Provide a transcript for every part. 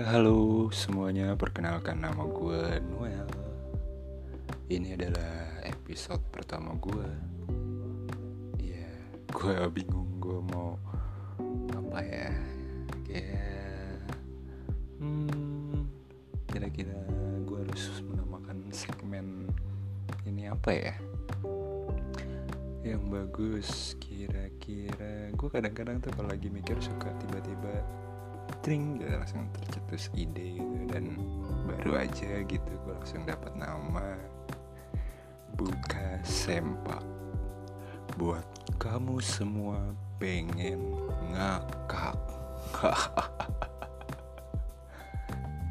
Halo semuanya. Perkenalkan nama gue Noel. Ini adalah episode pertama gue. Ya, gue bingung gue mau apa ya. Kayak, hmm, kira-kira gue harus menamakan segmen ini apa ya? Yang bagus kira-kira. Gue kadang-kadang tuh kalau lagi mikir suka tiba-tiba tring gitu langsung tercetus ide gitu dan baru aja gitu gue langsung dapat nama buka sempak. Buat kamu semua pengen ngakak.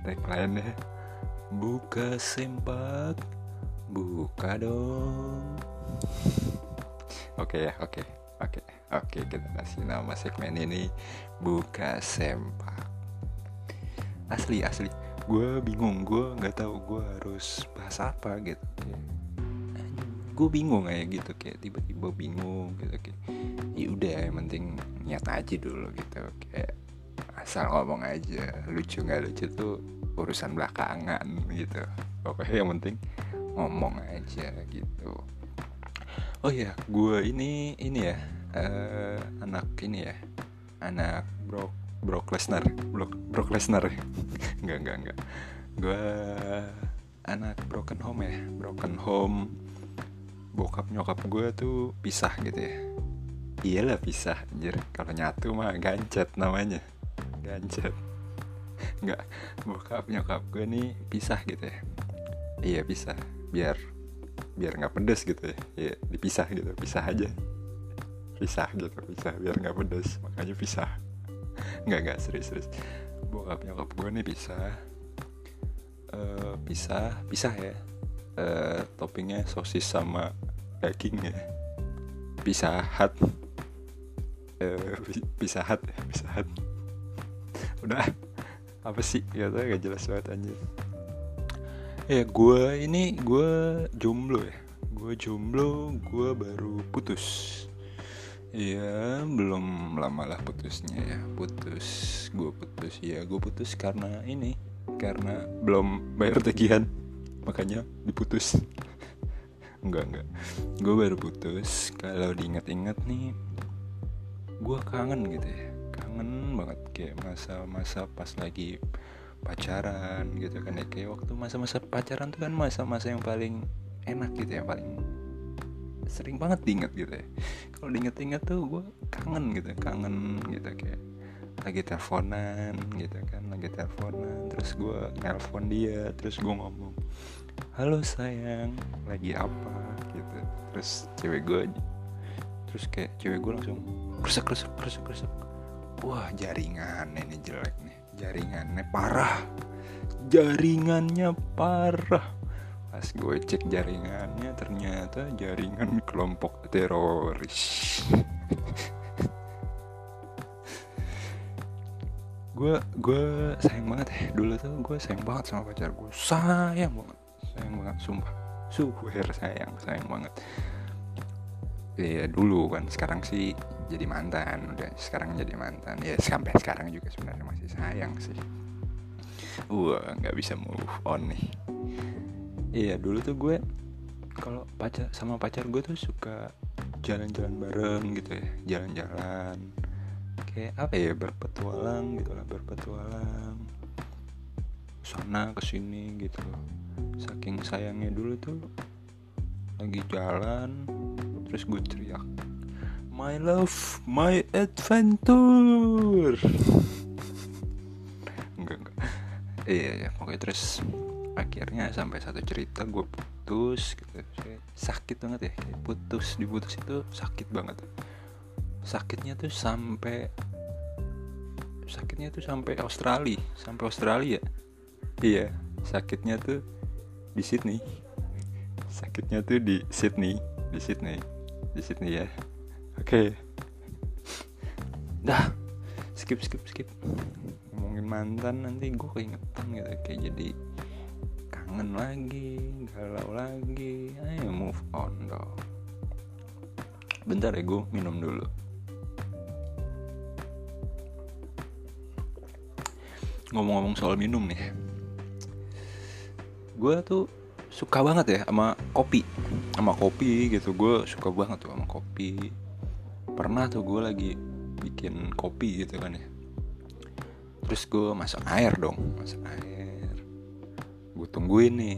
Tagline ya buka sempak buka dong. Oke ya oke oke oke kita kasih nama segmen ini buka sempak asli asli. Gue bingung gue nggak tahu gue harus bahas apa gitu. Gue bingung aja gitu kayak tiba-tiba bingung gitu kayak ya udah yang penting niat aja dulu gitu. Kayak asal ngomong aja lucu nggak lucu tuh urusan belakangan gitu. Pokoknya yang penting ngomong aja gitu. Oh ya gue ini ini ya uh, anak ini ya anak Brock Brock Lesnar. Brock Brock Lesnar. Nggak nggak nggak. Gue anak broken home ya. Broken home. Bokap nyokap gue tuh pisah gitu ya. Iyalah pisah anjir. Kalau nyatu mah gancet namanya. Gancet. Nggak bokap nyokap gue nih pisah gitu ya. Iya pisah. Biar biar nggak pedes gitu ya. Iya dipisah gitu. Pisah aja. Pisah gitu pisah. Biar nggak pedes. Makanya pisah nggak nggak serius serius. Bokap nyokap gue nih pisah. Uh, pisah pisah ya. Uh, toppingnya sosis sama daging ya. Pisah hat uh, pisah hat ya pisah hat udah apa sih? Gak tau gak jelas banget anjir. Ya gue ini gue jomblo ya. Gue jomblo gue baru putus Iya belum lama lah putusnya ya. Putus gue putus. Ya gue putus karena ini karena belum bayar tagihan. Makanya diputus. Enggak enggak. Gue baru putus. Kalau diingat-ingat nih gue kangen gitu ya. Kangen banget. Kayak masa-masa pas lagi pacaran gitu kan ya. Kayak waktu masa-masa pacaran tuh kan masa-masa yang paling enak gitu ya paling sering banget diinget gitu ya. Kalau diinget-inget tuh gue kangen gitu kangen gitu kayak lagi teleponan gitu kan lagi teleponan terus gue nelpon dia terus gue ngomong halo sayang lagi apa? gitu. Terus cewek gue terus kayak cewek gue langsung kresek kresek kresek kresek wah jaringan ini jelek nih jaringannya parah jaringannya parah pas gue cek jaringannya ternyata jaringan kelompok teroris. Gue gue sayang banget ya. Dulu tuh gue sayang banget sama pacar gue sayang banget. Sayang banget sumpah. Super sayang sayang banget. Ya dulu kan. Sekarang sih jadi mantan. Udah sekarang jadi mantan. Ya sampai sekarang juga sebenarnya masih sayang sih. Wah nggak bisa move on nih iya dulu tuh gue kalau pacar sama pacar gue tuh suka jalan-jalan bareng gitu ya jalan-jalan. Kayak apa ya berpetualang gitu lah berpetualang. Sana ke sini gitu. Saking sayangnya dulu tuh lagi jalan terus gue teriak my love my adventure. Enggak enggak. Iya ya pokoknya terus akhirnya sampai satu cerita gue putus gitu. Sakit banget ya putus diputus itu sakit banget. Sakitnya tuh sampai sakitnya tuh sampai Australia sampai Australia. Iya sakitnya tuh di Sydney. Sakitnya tuh di Sydney di Sydney di Sydney ya. Oke. Okay. dah skip skip skip. Ngomongin mantan nanti gue keingetan gitu kayak jadi kangen lagi galau lagi. Ayo move on dong. Bentar ya gue minum dulu. Ngomong-ngomong soal minum nih gue tuh suka banget ya sama kopi. Sama kopi gitu gue suka banget tuh sama kopi. Pernah tuh gue lagi bikin kopi gitu kan ya. Terus gue masak air dong masak air gue tungguin nih.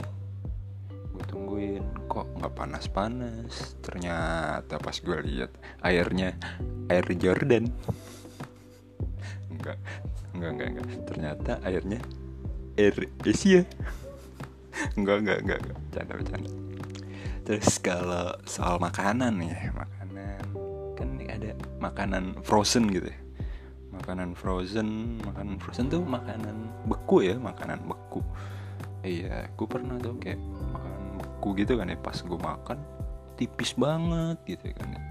Gue tungguin kok nggak panas-panas? Ternyata pas gue lihat airnya air Jordan. Enggak enggak enggak enggak ternyata airnya air Asia. Enggak enggak enggak enggak bercanda bercanda. Terus kalau soal makanan ya makanan. Kan ada makanan frozen gitu ya. Makanan frozen makanan frozen tuh makanan beku ya makanan beku iya gue pernah tuh kayak makanan beku gitu kan ya pas gue makan tipis banget gitu kan ya.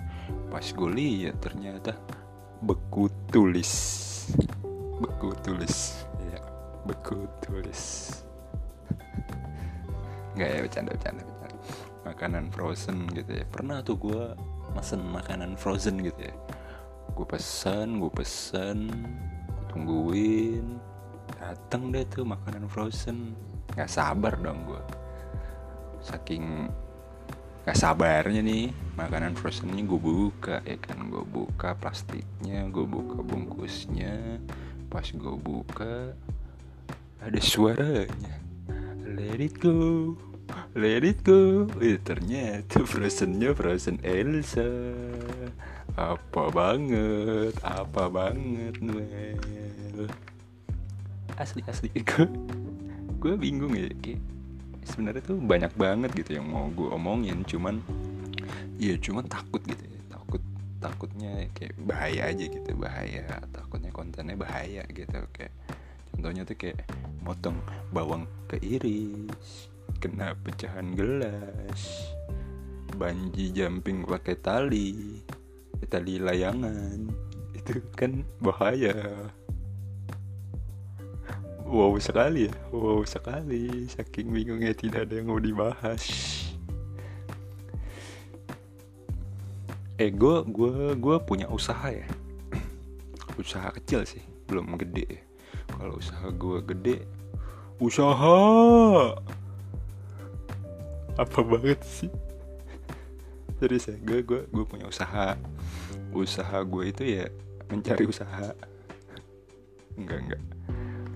pas gue lihat ternyata beku tulis. Beku tulis. Ya beku tulis. Nggak ya bercanda bercanda bercanda. Makanan frozen gitu ya. Pernah tuh gue mesen makanan frozen gitu ya. Gue pesan gue pesan tungguin datang deh tuh makanan frozen. Nggak sabar dong gue saking gak sabarnya nih makanan frozennya gue buka ya kan? Gue buka plastiknya gue buka bungkusnya. Pas gue buka ada suaranya. Let it go let it go. Eh, ternyata frozennya frozen Elsa. Apa banget apa banget Noel asli asli. Gue gue bingung ya kayak sebenarnya tuh banyak banget gitu yang mau gue omongin cuman ya cuman takut gitu ya takut takutnya kayak bahaya aja gitu bahaya takutnya kontennya bahaya gitu kayak contohnya tuh kayak motong bawang keiris kena pecahan gelas banji jumping pakai tali tali layangan itu kan bahaya wow sekali ya. Wow sekali. Saking bingungnya tidak ada yang mau dibahas. Eh gue gue gue punya usaha ya. Usaha kecil sih belum gede. Kalau usaha gue gede usaha! Apa banget sih? Serius ya gue gue gue punya usaha. Usaha gue itu ya mencari usaha. Enggak enggak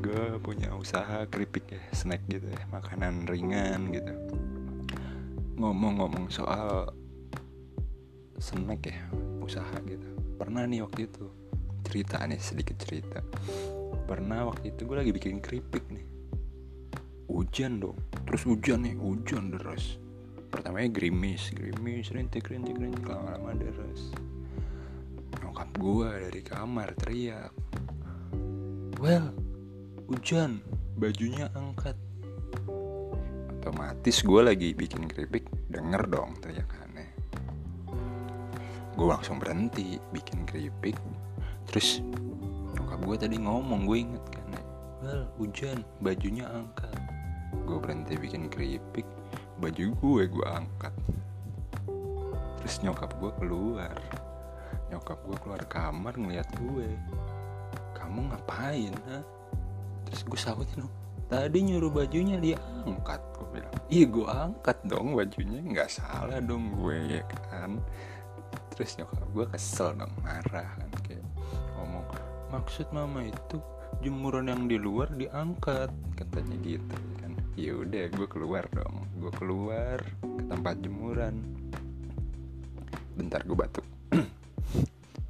gue punya usaha keripik ya snack gitu ya makanan ringan gitu. Ngomong-ngomong soal snack ya usaha gitu. Pernah nih waktu itu cerita nih sedikit cerita. Pernah waktu itu gue lagi bikin keripik nih. Hujan dong terus hujan nih hujan deras. Pertamanya gerimis gerimis rintik rintik rintik lama-lama deras. Nyokap gue dari kamar teriak well hujan bajunya angkat. Otomatis gue lagi bikin keripik denger dong teriakannya. Gue langsung berhenti bikin keripik. Terus nyokap gue tadi ngomong gue inget kan well hujan bajunya angkat. Gue berhenti bikin keripik baju gue gue angkat. Terus nyokap gue keluar. Nyokap gue keluar kamar ngeliat gue. Kamu ngapain ha? Terus gue sautin tadi nyuruh bajunya dia angkat gue bilang. Iya gue angkat dong bajunya nggak salah dong gue ya kan. Terus nyokap gue kesel dong marah kan kayak ngomong maksud mama itu jemuran yang di luar diangkat katanya gitu kan. Ya udah gue keluar dong. Gue keluar ke tempat jemuran. Bentar gue batuk.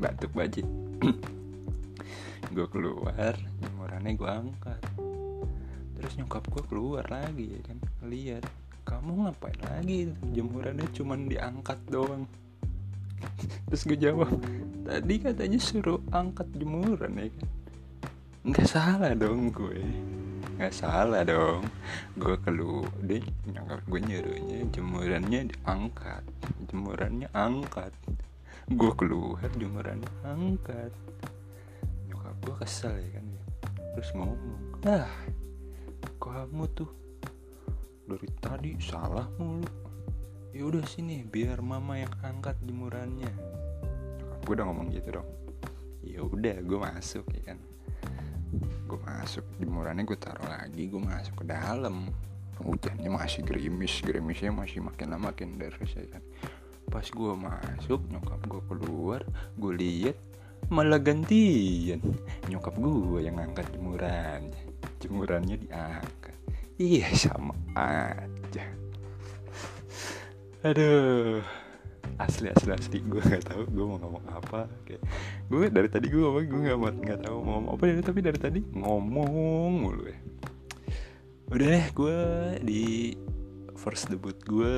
Batuk bajit gue keluar jemurannya gue angkat. Terus nyokap gue keluar lagi ya kan? Lihat kamu ngapain lagi? Jemurannya cuman diangkat doang. Terus gue jawab tadi katanya suruh angkat jemuran ya kan? Nggak salah dong gue. Nggak salah dong. Gue keluar deh nyokap gue nyuruhnya jemurannya diangkat. Jemurannya angkat. Gue keluar jemurannya angkat. Nyokap gue kesel ya kan terus ngomong ah kamu tuh dari tadi salah mulu. Ya udah sini biar mama yang angkat jemurannya. Gue udah ngomong gitu dong. Ya udah gue masuk ya kan. Gue masuk jemurannya gue taruh lagi gue masuk ke dalam. Hujannya masih gerimis gerimisnya masih makin lama makin deras ya kan. Pas gue masuk nyokap gue keluar gue lihat malah gantian. Nyokap gue yang angkat jemurannya. Jemurannya diangkat. Iya sama aja. Aduh. Asli asli asli. Gue nggak tahu gue mau ngomong apa. Kayak gue dari tadi gue ngomong gue nggak nggak tahu mau ngomong apa ya tapi dari tadi ngomong mulu ya. Udah deh gue di first debut gue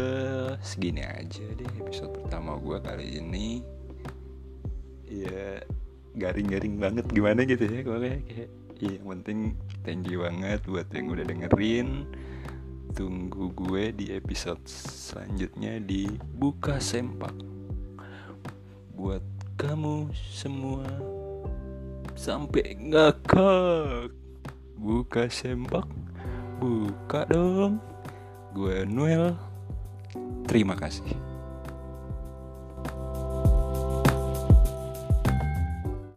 segini aja deh episode pertama gue kali ini ya garing-garing banget. Gimana gitu ya gue kayak, kayak ya yang penting thank you banget buat yang udah dengerin. Tunggu gue di episode selanjutnya di Buka Sempak. Buat kamu semua sampai ngakak Buka Sempak buka dong. Gue Noel. Terima kasih